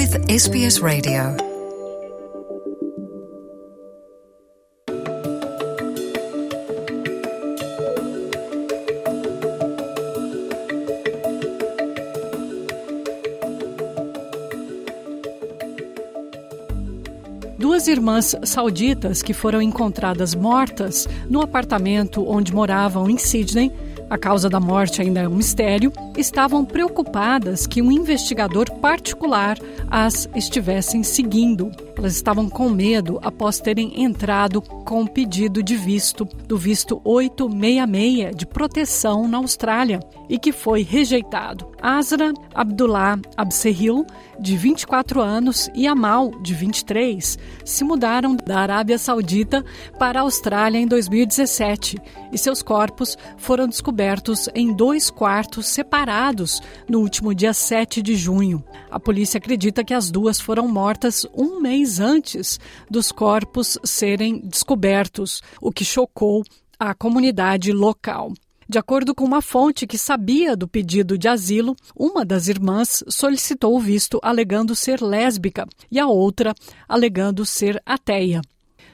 with SBS Radio. Duas irmãs sauditas que foram encontradas mortas no apartamento onde moravam em Sydney a causa da morte ainda é um mistério, estavam preocupadas que um investigador particular as estivessem seguindo. Elas estavam com medo após terem entrado com pedido de visto, do visto 866 de proteção na Austrália, e que foi rejeitado. Asra Abdullah Abserhil, de 24 anos, e Amal, de 23, se mudaram da Arábia Saudita para a Austrália em 2017 e seus corpos foram descobertos em dois quartos separados no último dia 7 de junho. A polícia acredita que as duas foram mortas um mês antes dos corpos serem descobertos, o que chocou a comunidade local. De acordo com uma fonte que sabia do pedido de asilo, uma das irmãs solicitou o visto alegando ser lésbica e a outra alegando ser ateia.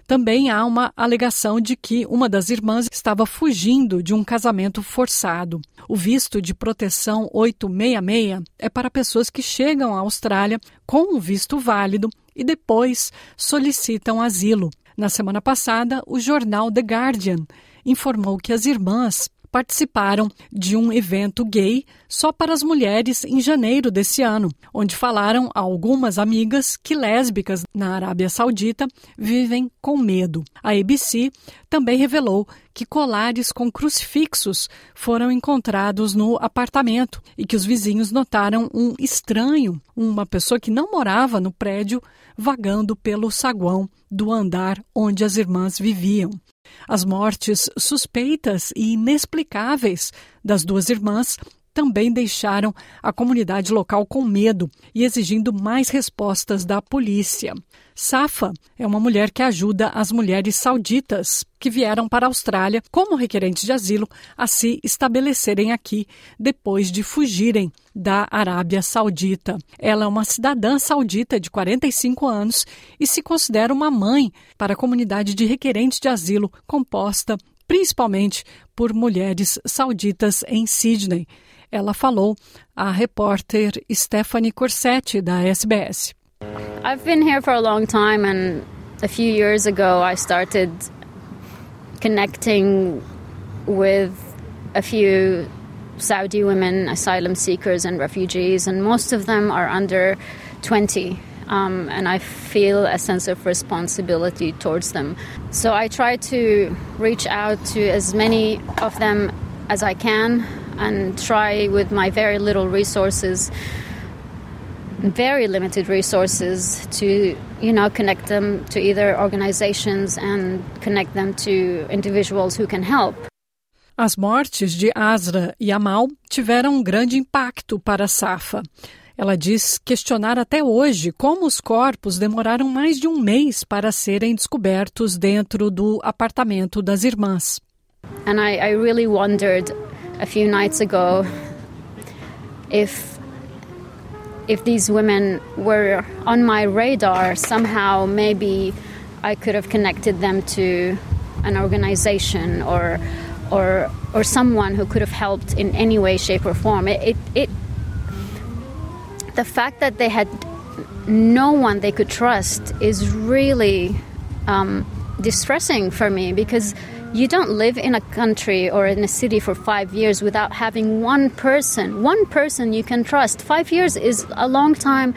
Também há uma alegação de que uma das irmãs estava fugindo de um casamento forçado. O visto de proteção 866 é para pessoas que chegam à Austrália com um visto válido e depois solicitam asilo. Na semana passada, o jornal The Guardian informou que as irmãs participaram de um evento gay só para as mulheres em janeiro desse ano, onde falaram a algumas amigas que lésbicas na Arábia Saudita vivem com medo. A ABC também revelou que colares com crucifixos foram encontrados no apartamento e que os vizinhos notaram um estranho, uma pessoa que não morava no prédio, vagando pelo saguão do andar onde as irmãs viviam. As mortes suspeitas e inexplicáveis das duas irmãs também deixaram a comunidade local com medo e exigindo mais respostas da polícia. Safa é uma mulher que ajuda as mulheres sauditas que vieram para a Austrália como requerentes de asilo a se estabelecerem aqui depois de fugirem da Arábia Saudita. Ela é uma cidadã saudita de 45 anos e se considera uma mãe para a comunidade de requerentes de asilo composta principalmente por mulheres sauditas em Sydney. Ela falou à repórter Stephanie Corsetti, da SBS. I've been here for a long time, and a few years ago, I started connecting with a few Saudi women, asylum seekers, and refugees, and most of them are under 20. Um, and I feel a sense of responsibility towards them. So I try to reach out to as many of them as I can and try with my very little resources very limited resources to you know connect them to either organizations and connect them to individuals who can help. As mortes de Asra e Amal tiveram um grande impacto para Safa. Ela diz questionar até hoje como os corpos demoraram mais de um mês para serem descobertos dentro do apartamento das irmãs. And I, I really wondered a few nights ago if if these women were on my radar somehow maybe I could have connected them to an organization or or or someone who could have helped in any way shape or form. It it, it the fact that they had no one they could trust is really um, distressing for me because you don't live in a country or in a city for five years without having one person, one person you can trust. Five years is a long time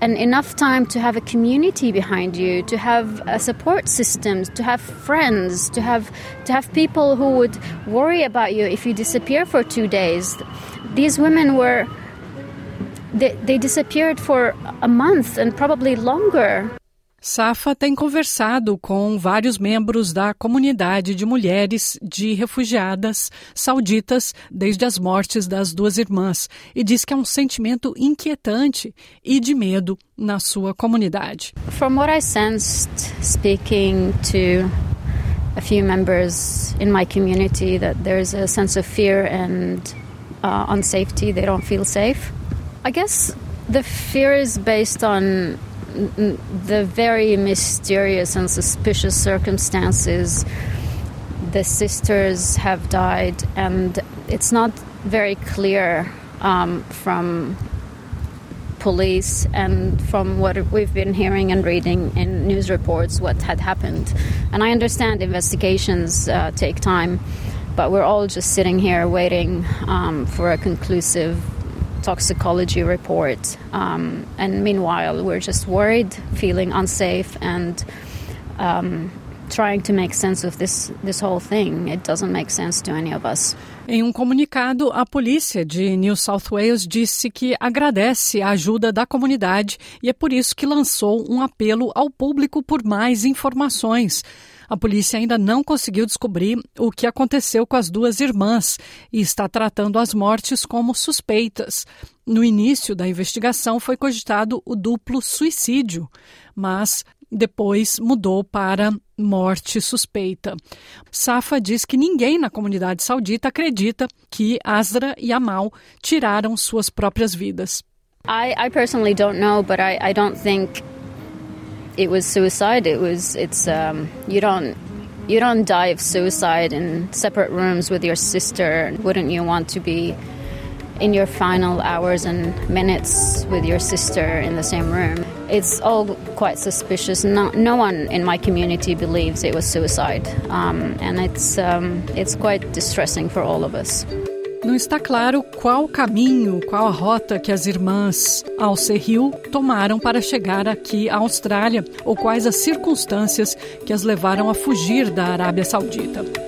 and enough time to have a community behind you, to have a support system, to have friends, to have to have people who would worry about you if you disappear for two days. These women were they, they disappeared for a month and probably longer. Safa tem conversado com vários membros da comunidade de mulheres de refugiadas sauditas desde as mortes das duas irmãs e diz que é um sentimento inquietante e de medo na sua comunidade. From what I sensed speaking to a few members in my community that there's a sense of fear and uh, unsafety, they don't feel safe. I guess The fear is based on the very mysterious and suspicious circumstances. The sisters have died, and it's not very clear um, from police and from what we've been hearing and reading in news reports what had happened. And I understand investigations uh, take time, but we're all just sitting here waiting um, for a conclusive toxicology report. Um, and meanwhile, we're just worried, feeling unsafe, and um, trying to make sense of this, this whole thing. It doesn't make sense to any of us. Em um comunicado, a polícia de New South Wales disse que agradece a ajuda da comunidade e é por isso que lançou um apelo ao público por mais informações. A polícia ainda não conseguiu descobrir o que aconteceu com as duas irmãs e está tratando as mortes como suspeitas. No início da investigação foi cogitado o duplo suicídio, mas depois mudou para morte suspeita. Safa diz que ninguém na comunidade saudita acredita que Asra e Amal tiraram suas próprias vidas. I, I personally don't know, but I, I don't think it was suicide. It was it's um, you don't you don't die of suicide in separate rooms with your sister. Wouldn't you want to be in your final hours and minutes with your sister in the same room? It's all quite suspicious. No, no one in my community believes it was suicide, um, and it's um, it's quite distressing for all of us. Não está claro qual caminho, qual a rota que as irmãs Al-Serril tomaram para chegar aqui à Austrália ou quais as circunstâncias que as levaram a fugir da Arábia Saudita.